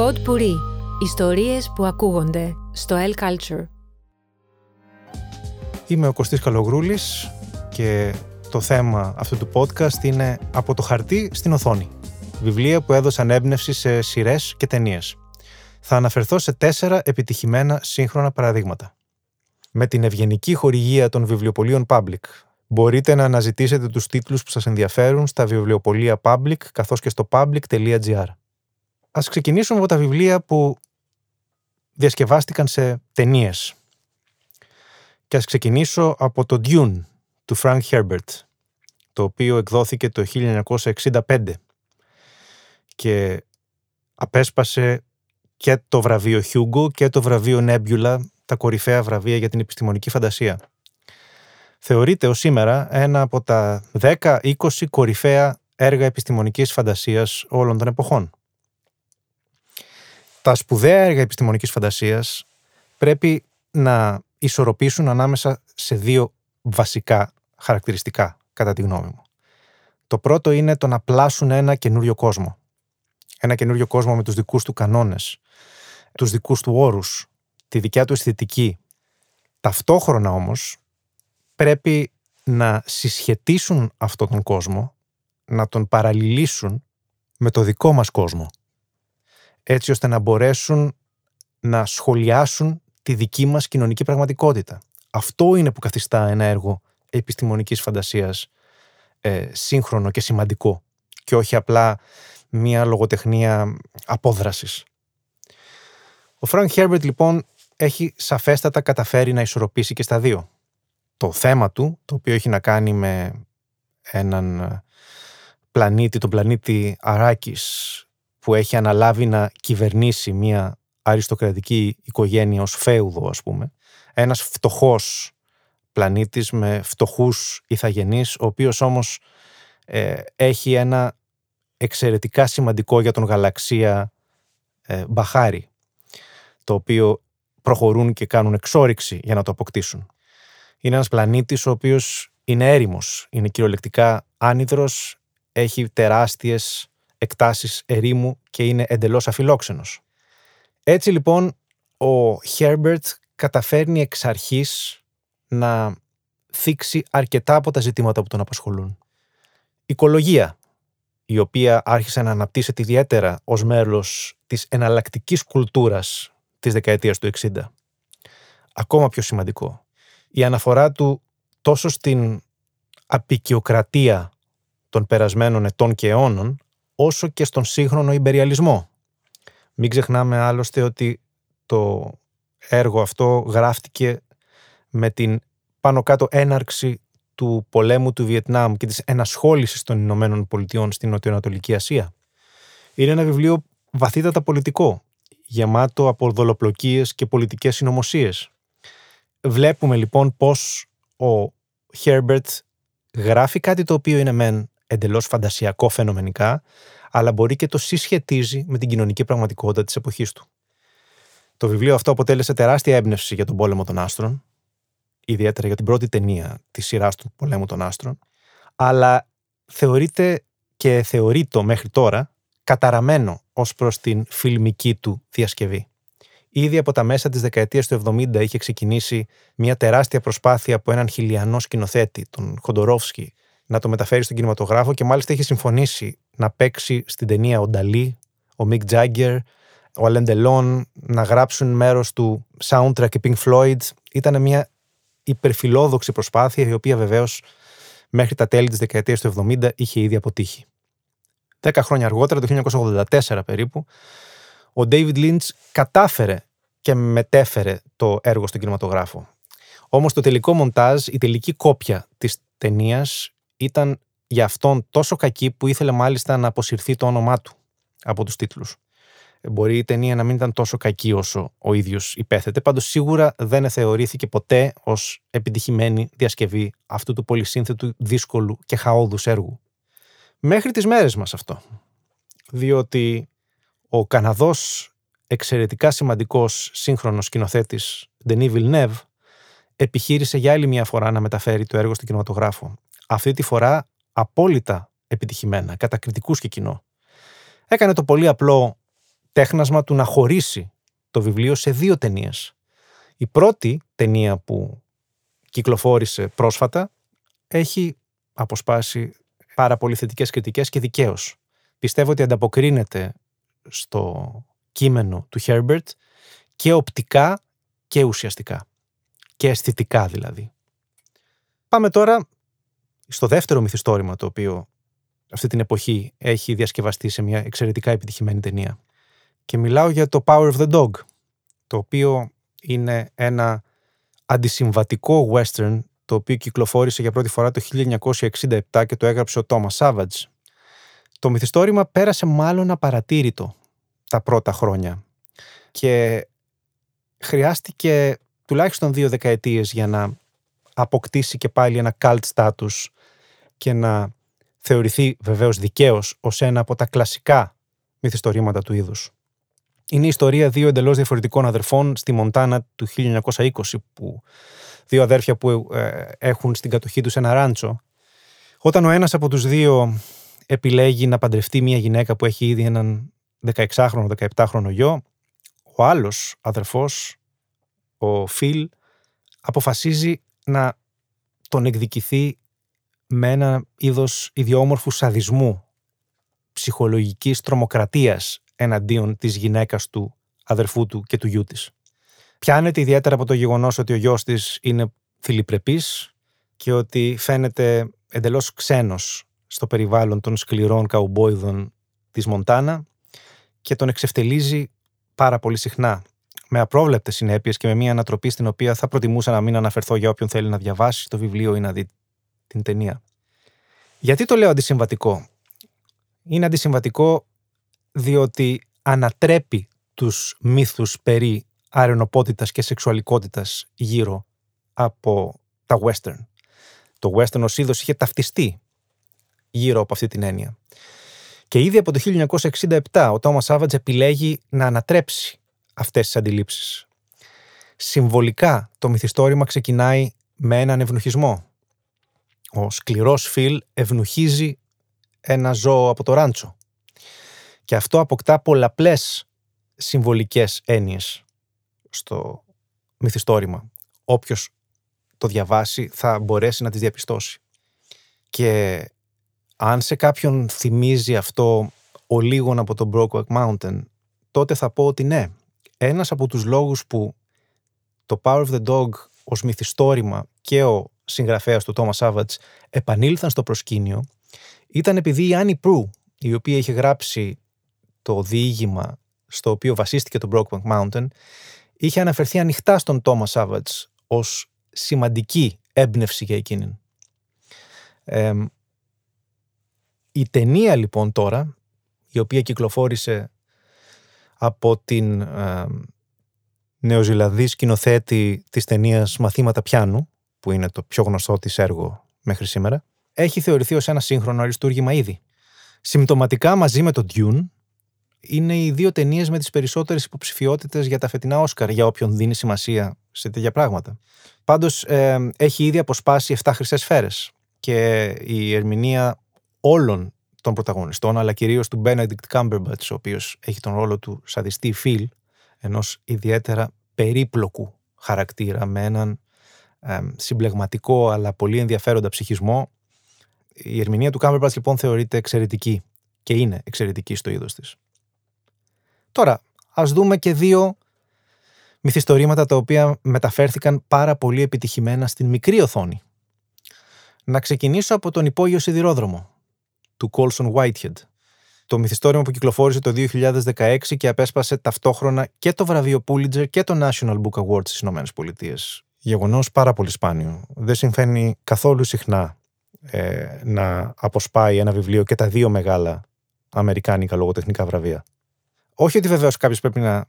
Pod Puri. Ιστορίες που ακούγονται στο El Culture. Είμαι ο Κωστής Καλογρούλης και το θέμα αυτού του podcast είναι «Από το χαρτί στην οθόνη». Βιβλία που έδωσαν έμπνευση σε σειρές και ταινίες. Θα αναφερθώ σε τέσσερα επιτυχημένα σύγχρονα παραδείγματα. Με την ευγενική χορηγία των βιβλιοπολίων Public, μπορείτε να αναζητήσετε τους τίτλους που σας ενδιαφέρουν στα βιβλιοπολία Public καθώς και στο public.gr. Ας ξεκινήσουμε από τα βιβλία που διασκευάστηκαν σε ταινίες. Και ας ξεκινήσω από το Dune του Frank Herbert, το οποίο εκδόθηκε το 1965 και απέσπασε και το βραβείο Hugo και το βραβείο Nebula, τα κορυφαία βραβεία για την επιστημονική φαντασία. Θεωρείται ως σήμερα ένα από τα 10-20 κορυφαία έργα επιστημονικής φαντασίας όλων των εποχών. Τα σπουδαία έργα επιστημονικής φαντασίας πρέπει να ισορροπήσουν ανάμεσα σε δύο βασικά χαρακτηριστικά, κατά τη γνώμη μου. Το πρώτο είναι το να πλάσουν ένα καινούριο κόσμο. Ένα καινούριο κόσμο με τους δικούς του κανόνες, τους δικούς του όρους, τη δικιά του αισθητική. Ταυτόχρονα όμως πρέπει να συσχετίσουν αυτόν τον κόσμο, να τον παραλληλίσουν με το δικό μας κόσμο. Έτσι ώστε να μπορέσουν να σχολιάσουν τη δική μας κοινωνική πραγματικότητα. Αυτό είναι που καθιστά ένα έργο επιστημονικής φαντασίας ε, σύγχρονο και σημαντικό και όχι απλά μία λογοτεχνία απόδρασης. Ο Φρανκ Χέρμπερτ λοιπόν έχει σαφέστατα καταφέρει να ισορροπήσει και στα δύο. Το θέμα του, το οποίο έχει να κάνει με έναν πλανήτη, τον πλανήτη Αράκης, που έχει αναλάβει να κυβερνήσει μια αριστοκρατική οικογένεια ως φέουδο ας πούμε, ένας φτωχός πλανήτης με φτωχούς ηθαγενείς, ο οποίος όμως ε, έχει ένα εξαιρετικά σημαντικό για τον γαλαξία ε, μπαχάρι, το οποίο προχωρούν και κάνουν εξόριξη για να το αποκτήσουν. Είναι ένας πλανήτης ο οποίος είναι έρημος, είναι κυριολεκτικά άνυδρος, έχει τεράστιες εκτάσεις ερήμου και είναι εντελώς αφιλόξενος. Έτσι λοιπόν ο Herbert καταφέρνει εξ αρχής να θίξει αρκετά από τα ζητήματα που τον απασχολούν. Οικολογία, η οποία άρχισε να αναπτύσσεται ιδιαίτερα ως μέλος της εναλλακτικής κουλτούρας της δεκαετίας του 60. Ακόμα πιο σημαντικό, η αναφορά του τόσο στην απεικιοκρατία των περασμένων ετών και αιώνων, όσο και στον σύγχρονο υπεριαλισμό. Μην ξεχνάμε άλλωστε ότι το έργο αυτό γράφτηκε με την πάνω κάτω έναρξη του πολέμου του Βιετνάμ και της ενασχόλησης των Ηνωμένων Πολιτειών στην Νοτιοανατολική Ασία. Είναι ένα βιβλίο βαθύτατα πολιτικό, γεμάτο από δολοπλοκίες και πολιτικές συνωμοσίες. Βλέπουμε λοιπόν πώς ο Herbert γράφει κάτι το οποίο είναι μεν εντελώς φαντασιακό φαινομενικά, αλλά μπορεί και το συσχετίζει με την κοινωνική πραγματικότητα της εποχής του. Το βιβλίο αυτό αποτέλεσε τεράστια έμπνευση για τον πόλεμο των άστρων, ιδιαίτερα για την πρώτη ταινία της σειράς του Πολέμου των Άστρων, αλλά θεωρείται και θεωρείται μέχρι τώρα καταραμένο ως προς την φιλμική του διασκευή. Ήδη από τα μέσα της δεκαετίας του 70 είχε ξεκινήσει μια τεράστια προσπάθεια από έναν χιλιανό σκηνοθέτη, τον Χοντορόφσκι, να το μεταφέρει στον κινηματογράφο και μάλιστα είχε συμφωνήσει να παίξει στην ταινία ο Νταλή, ο Μικ Τζάγκερ, ο Αλεντελόν, να γράψουν μέρος του soundtrack και Pink Floyd. Ήταν μια υπερφιλόδοξη προσπάθεια η οποία βεβαίως μέχρι τα τέλη της δεκαετίας του 70 είχε ήδη αποτύχει. Δέκα χρόνια αργότερα, το 1984 περίπου, ο David Lynch κατάφερε και μετέφερε το έργο στον κινηματογράφο. Όμως το τελικό μοντάζ, η τελική κόπια της ταινίας ήταν για αυτόν τόσο κακή που ήθελε μάλιστα να αποσυρθεί το όνομά του από τους τίτλους. Μπορεί η ταινία να μην ήταν τόσο κακή όσο ο ίδιος υπέθετε, πάντως σίγουρα δεν θεωρήθηκε ποτέ ως επιτυχημένη διασκευή αυτού του πολυσύνθετου, δύσκολου και χαόδους έργου. Μέχρι τις μέρες μας αυτό. Διότι ο Καναδός εξαιρετικά σημαντικός σύγχρονος σκηνοθέτης Denis Villeneuve επιχείρησε για άλλη μια φορά να μεταφέρει το έργο στο κινηματογράφο. Αυτή τη φορά απόλυτα επιτυχημένα, κατά κριτικούς και κοινό. Έκανε το πολύ απλό τέχνασμα του να χωρίσει το βιβλίο σε δύο ταινίες. Η πρώτη ταινία που κυκλοφόρησε πρόσφατα έχει αποσπάσει πάρα πολύ θετικές κριτικές και δικαίως. Πιστεύω ότι ανταποκρίνεται στο κείμενο του Herbert και οπτικά και ουσιαστικά. Και αισθητικά δηλαδή. Πάμε τώρα στο δεύτερο μυθιστόρημα το οποίο αυτή την εποχή έχει διασκευαστεί σε μια εξαιρετικά επιτυχημένη ταινία. Και μιλάω για το Power of the Dog, το οποίο είναι ένα αντισυμβατικό western το οποίο κυκλοφόρησε για πρώτη φορά το 1967 και το έγραψε ο Thomas Savage. Το μυθιστόρημα πέρασε μάλλον απαρατήρητο τα πρώτα χρόνια και χρειάστηκε τουλάχιστον δύο δεκαετίες για να αποκτήσει και πάλι ένα cult status και να θεωρηθεί βεβαίως δικαίως ως ένα από τα κλασικά μυθιστορήματα του είδους. Είναι η ιστορία δύο εντελώς διαφορετικών αδερφών στη Μοντάνα του 1920 που δύο αδέρφια που ε, έχουν στην κατοχή τους ένα ράντσο. Όταν ο ένας από τους δύο επιλέγει να παντρευτεί μια γυναίκα που έχει ήδη έναν 16χρονο, 17χρονο γιο, ο άλλος αδερφός, ο Φιλ, αποφασίζει να τον εκδικηθεί με ένα είδος ιδιόμορφου σαδισμού, ψυχολογικής τρομοκρατίας εναντίον της γυναίκας του αδερφού του και του γιού της. Πιάνεται ιδιαίτερα από το γεγονός ότι ο γιος της είναι φιλιπρεπής και ότι φαίνεται εντελώς ξένος στο περιβάλλον των σκληρών καουμπόιδων της Μοντάνα και τον εξευτελίζει πάρα πολύ συχνά με απρόβλεπτες συνέπειες και με μια ανατροπή στην οποία θα προτιμούσα να μην αναφερθώ για όποιον θέλει να διαβάσει το βιβλίο ή να δει την ταινία. Γιατί το λέω αντισυμβατικό; Είναι αντισυμβατικό διότι ανατρέπει τους μύθους περί αρενοπότητας και σεξουαλικότητας γύρω από τα western. Το western ως είδος είχε ταυτιστεί γύρω από αυτή την έννοια. Και ήδη από το 1967 ο Τόμας Σάβατζ επιλέγει να ανατρέψει αυτές τις αντιλήψεις. Συμβολικά το μυθιστόρημα ξεκινάει με έναν ευνοχισμό. Ο σκληρός Φιλ ευνουχίζει ένα ζώο από το ράντσο. Και αυτό αποκτά πολλαπλές συμβολικές έννοιες στο μυθιστόρημα. Όποιος το διαβάσει θα μπορέσει να τις διαπιστώσει. Και αν σε κάποιον θυμίζει αυτό ο λίγον από τον Brokeback Mountain, τότε θα πω ότι ναι. Ένας από τους λόγους που το Power of the Dog ως μυθιστόρημα και ο συγγραφέας του Thomas Savage επανήλθαν στο προσκήνιο ήταν επειδή η Annie Prue, η οποία είχε γράψει το διήγημα στο οποίο βασίστηκε το Brokeback Mountain, είχε αναφερθεί ανοιχτά στον Thomas Savage ως σημαντική έμπνευση για εκείνη. η ταινία λοιπόν τώρα, η οποία κυκλοφόρησε από την ε, νεοζηλανδή σκηνοθέτη της ταινίας «Μαθήματα πιάνου», που είναι το πιο γνωστό της έργο μέχρι σήμερα, έχει θεωρηθεί ως ένα σύγχρονο αριστούργημα ήδη. Συμπτωματικά μαζί με το Dune, είναι οι δύο ταινίες με τις περισσότερες υποψηφιότητες για τα φετινά Όσκαρ, για όποιον δίνει σημασία σε τέτοια πράγματα. Πάντως, ε, έχει ήδη αποσπάσει 7 χρυσές σφαίρες και η ερμηνεία όλων των πρωταγωνιστών, αλλά κυρίως του Benedict Cumberbatch, ο οποίος έχει τον ρόλο του σαδιστή Φιλ, ενός ιδιαίτερα περίπλοκου χαρακτήρα με έναν ε, συμπλεγματικό αλλά πολύ ενδιαφέροντα ψυχισμό. Η ερμηνεία του Cumberbatch λοιπόν θεωρείται εξαιρετική και είναι εξαιρετική στο είδος της. Τώρα, ας δούμε και δύο μυθιστορήματα τα οποία μεταφέρθηκαν πάρα πολύ επιτυχημένα στην μικρή οθόνη. Να ξεκινήσω από τον υπόγειο σιδηρόδρομο του Colson Whitehead. Το μυθιστόρημα που κυκλοφόρησε το 2016 και απέσπασε ταυτόχρονα και το βραβείο Pulitzer και το National Book Award στις ΗΠΑ. Γεγονός πάρα πολύ σπάνιο. Δεν συμβαίνει καθόλου συχνά ε, να αποσπάει ένα βιβλίο και τα δύο μεγάλα αμερικάνικα λογοτεχνικά βραβεία. Όχι ότι βεβαίως κάποιος πρέπει να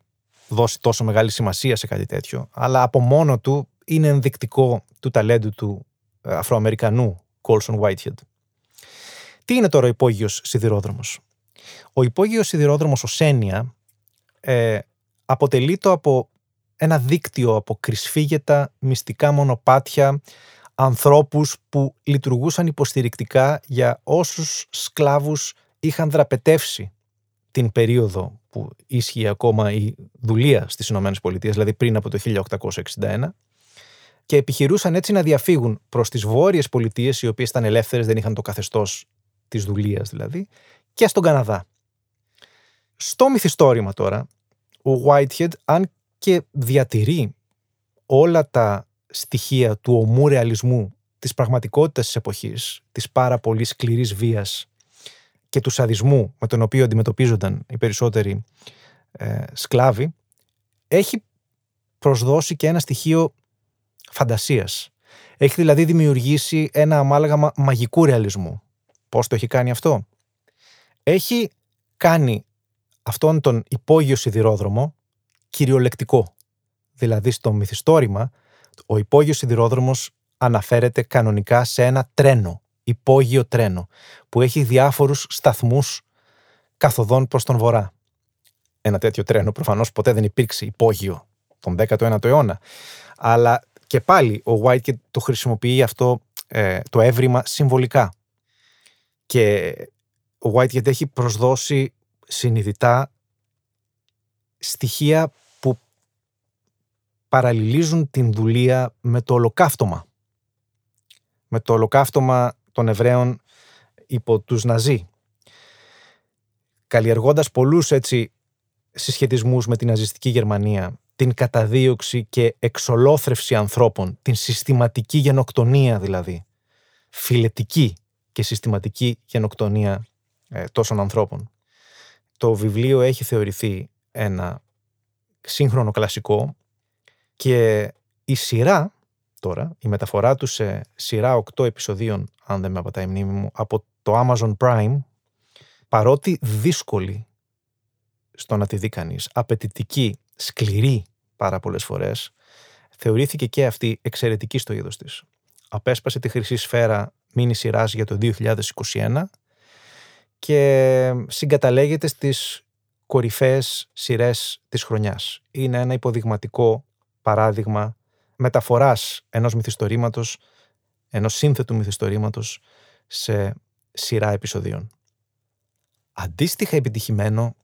δώσει τόσο μεγάλη σημασία σε κάτι τέτοιο, αλλά από μόνο του είναι ενδεικτικό του ταλέντου του ε, Αφροαμερικανού Colson Whitehead. Τι είναι τώρα ο υπόγειος σιδηρόδρομος; Ο υπόγειος σιδηρόδρομος ω έννοια ε, το από ένα δίκτυο από κρυσφύγετα, μυστικά μονοπάτια, ανθρώπους που λειτουργούσαν υποστηρικτικά για όσους σκλάβους είχαν δραπετεύσει την περίοδο που ίσχυε ακόμα η δουλεία στις Ηνωμένες Πολιτείες, δηλαδή πριν από το 1861 και επιχειρούσαν έτσι να διαφύγουν προς τις βόρειες πολιτείες οι οποίες ήταν ελεύθερες, δεν είχαν το καθεστώς της δουλείας δηλαδή και στον Καναδά. Στο μυθιστόρημα τώρα, ο Whitehead αν και διατηρεί όλα τα στοιχεία του ομού ρεαλισμού της πραγματικότητας της εποχής, της πάρα πολύ σκληρής βίας και του σαδισμού με τον οποίο αντιμετωπίζονταν οι περισσότεροι ε, σκλάβοι, έχει προσδώσει και ένα στοιχείο φαντασίας. Έχει δηλαδή δημιουργήσει ένα αμάλγαμα μαγικού ρεαλισμού. Πώς το έχει κάνει αυτό; Έχει κάνει αυτόν τον υπόγειο σιδηρόδρομο κυριολεκτικό. Δηλαδή στο μυθιστόρημα ο υπόγειος σιδηρόδρομος αναφέρεται κανονικά σε ένα τρένο, υπόγειο τρένο, που έχει διάφορους σταθμούς καθοδόν προς τον βορρά. Ένα τέτοιο τρένο προφανώς ποτέ δεν υπήρξε υπόγειο τον 19ο αιώνα. Αλλά και πάλι ο White το χρησιμοποιεί αυτό ε, το έβριμα συμβολικά. Και ο White έχει προσδώσει συνειδητά στοιχεία που παραλληλίζουν την δουλεία με το ολοκαύτωμα. Με το ολοκαύτωμα των Εβραίων υπό τους Ναζί. Καλλιεργώντας πολλούς έτσι συσχετισμούς με την ναζιστική Γερμανία, την καταδίωξη και εξολόθρευση ανθρώπων, την συστηματική γενοκτονία δηλαδή, φιλετική και συστηματική γενοκτονία ε, τόσων ανθρώπων. Το βιβλίο έχει θεωρηθεί ένα σύγχρονο κλασικό και η σειρά τώρα, η μεταφορά του σε σειρά οκτώ επεισοδίων, αν δεν με απατάει η μνήμη μου, από το Amazon Prime, παρότι δύσκολη στο να τη δει κανείς, απαιτητική, σκληρή πάρα πολλές φορές, θεωρήθηκε και αυτή εξαιρετική στο είδος της. Απέσπασε τη χρυσή σφαίρα μήνυ σειράς για το 2021 και συγκαταλέγεται στις κορυφαίες σειρές της χρονιάς. Είναι ένα υποδειγματικό παράδειγμα μεταφοράς ενός μυθιστορήματος, ενός σύνθετου μυθιστορήματος σε σειρά επεισοδίων. Αντίστοιχα επιτυχημένο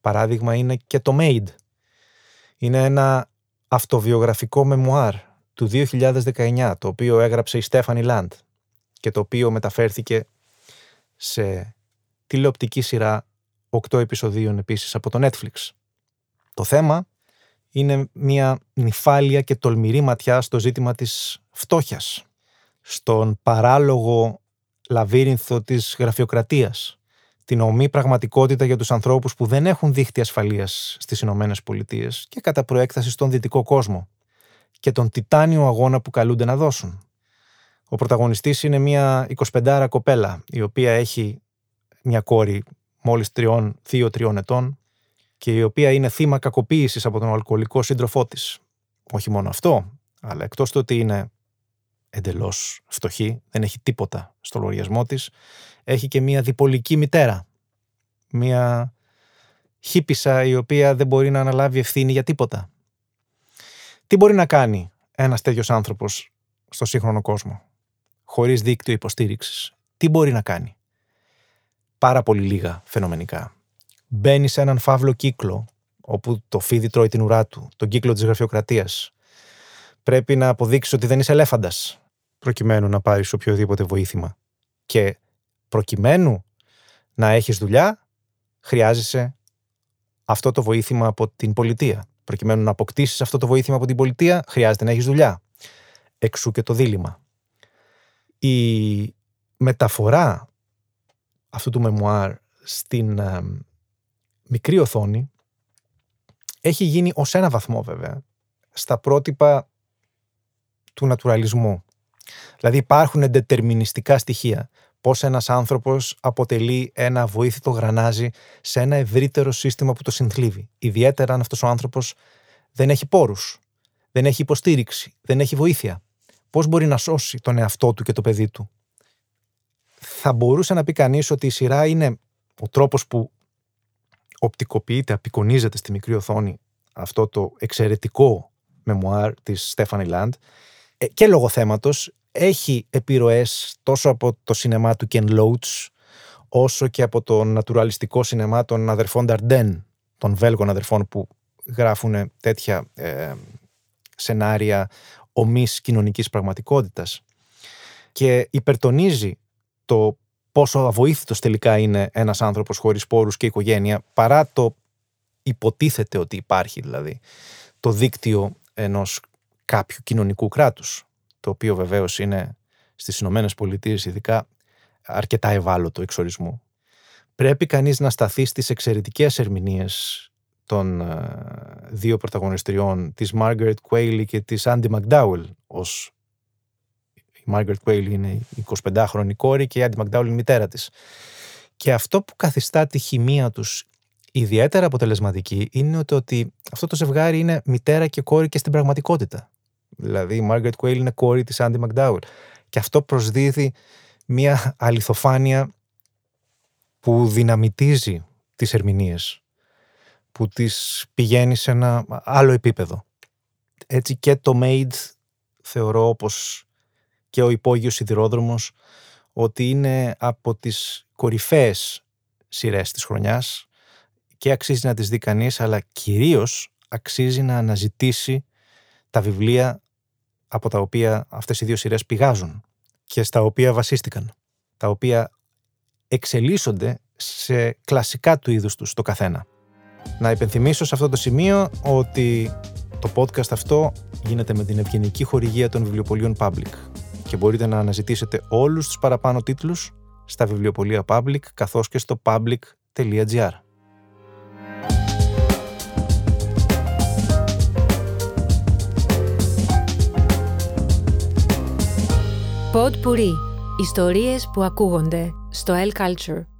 παράδειγμα είναι και το Made. Είναι ένα αυτοβιογραφικό μεμουάρ του 2019, το οποίο έγραψε η Στέφανη Λάντ και το οποίο μεταφέρθηκε σε τηλεοπτική σειρά 8 επεισοδίων επίσης από το Netflix. Το θέμα είναι μια νυφάλια και τολμηρή ματιά στο ζήτημα της φτώχειας, στον παράλογο λαβύρινθο της γραφειοκρατίας, την ομή πραγματικότητα για τους ανθρώπους που δεν έχουν δίχτυ ασφαλείας στις Ηνωμένες Πολιτείες και κατά προέκταση στον δυτικό κόσμο και τον τιτάνιο αγώνα που καλούνται να δώσουν. Ο πρωταγωνιστής είναι μια 25 κοπέλα η οποία έχει μια κόρη μόλις τριών, δύο-τριών ετών και η οποία είναι θύμα κακοποίησης από τον αλκοολικό σύντροφό της. Όχι μόνο αυτό, αλλά εκτός του ότι είναι εντελώς φτωχή, δεν έχει τίποτα στο λογαριασμό της, έχει και μια διπολική μητέρα. Μια χύπησα η οποία δεν μπορεί να αναλάβει ευθύνη για τίποτα. Τι μπορεί να κάνει ένας τέτοιος άνθρωπος στο σύγχρονο κόσμο, χωρίς δίκτυο υποστήριξης; Τι μπορεί να κάνει; Πάρα πολύ λίγα φαινομενικά. Μπαίνεις σε έναν φαύλο κύκλο, όπου το φίδι τρώει την ουρά του, τον κύκλο της γραφειοκρατίας. Πρέπει να αποδείξεις ότι δεν είσαι ελέφαντας, προκειμένου να πάρεις οποιοδήποτε βοήθημα. Και προκειμένου να έχεις δουλειά, χρειάζεσαι αυτό το βοήθημα από την πολιτεία. Προκειμένου να αποκτήσεις αυτό το βοήθημα από την πολιτεία, χρειάζεται να έχεις δουλειά. Εξού και το δίλημα. Η μεταφορά αυτού του μεμουάρ στην ε, μικρή οθόνη έχει γίνει ως ένα βαθμό βέβαια στα πρότυπα του νατουραλισμού. Δηλαδή υπάρχουν εντετερμινιστικά στοιχεία πώς ένας άνθρωπος αποτελεί ένα βοήθητο γρανάζι σε ένα ευρύτερο σύστημα που το συνθλίβει. Ιδιαίτερα αν αυτός ο άνθρωπος δεν έχει πόρους, δεν έχει υποστήριξη, δεν έχει βοήθεια. Πώς μπορεί να σώσει τον εαυτό του και το παιδί του; Θα μπορούσε να πει κανείς ότι η σειρά είναι ο τρόπος που οπτικοποιείται, απεικονίζεται στη μικρή οθόνη αυτό το εξαιρετικό μεμουάρ της Στέφανη Λάντ ε, και λόγω θέματος έχει επιρροές τόσο από το σινεμά του Ken Loach όσο και από το νατουραλιστικό σινεμά των αδερφών Νταρντέν των Βέλγων αδερφών που γράφουν τέτοια ε, σενάρια ομής κοινωνικής πραγματικότητας. Και υπερτονίζει το πόσο αβοήθητος τελικά είναι ένας άνθρωπος χωρίς πόρους και οικογένεια παρά το υποτίθεται ότι υπάρχει δηλαδή το δίκτυο ενός κάποιου κοινωνικού κράτους το οποίο βεβαίως είναι στις Ηνωμένες Πολιτείες ειδικά αρκετά ευάλωτο εξορισμού. Πρέπει κανείς να σταθεί στις εξαιρετικές ερμηνείες των ε, δύο πρωταγωνιστριών, της Margaret Qualley και της Andy McDowell, ως η Margaret Qualley είναι η 25χρονη κόρη και η Andy McDowell είναι η μητέρα της. Και αυτό που καθιστά τη χημεία τους ιδιαίτερα αποτελεσματική είναι ότι αυτό το ζευγάρι είναι μητέρα και κόρη και στην πραγματικότητα. Δηλαδή η Margaret Qualley είναι κόρη της Andy McDowell. Και αυτό προσδίδει μια αληθοφάνεια που δυναμητίζει τις ερμηνείες που τις πηγαίνει σε ένα άλλο επίπεδο. Έτσι και το Made θεωρώ όπως και ο υπόγειος σιδηρόδρομος ότι είναι από τις κορυφαίες σειρές της χρονιάς και αξίζει να τις δει κανείς αλλά κυρίως αξίζει να αναζητήσει τα βιβλία από τα οποία αυτές οι δύο σειρές πηγάζουν και στα οποία βασίστηκαν, τα οποία εξελίσσονται σε κλασικά του είδους τους το καθένα. Να υπενθυμίσω σε αυτό το σημείο ότι το podcast αυτό γίνεται με την ευγενική χορηγία των βιβλιοπολίων Public και μπορείτε να αναζητήσετε όλους τους παραπάνω τίτλους στα βιβλιοπολία Public καθώς και στο public.gr. Pod Puri. Ιστορίες που ακούγονται στο L Culture.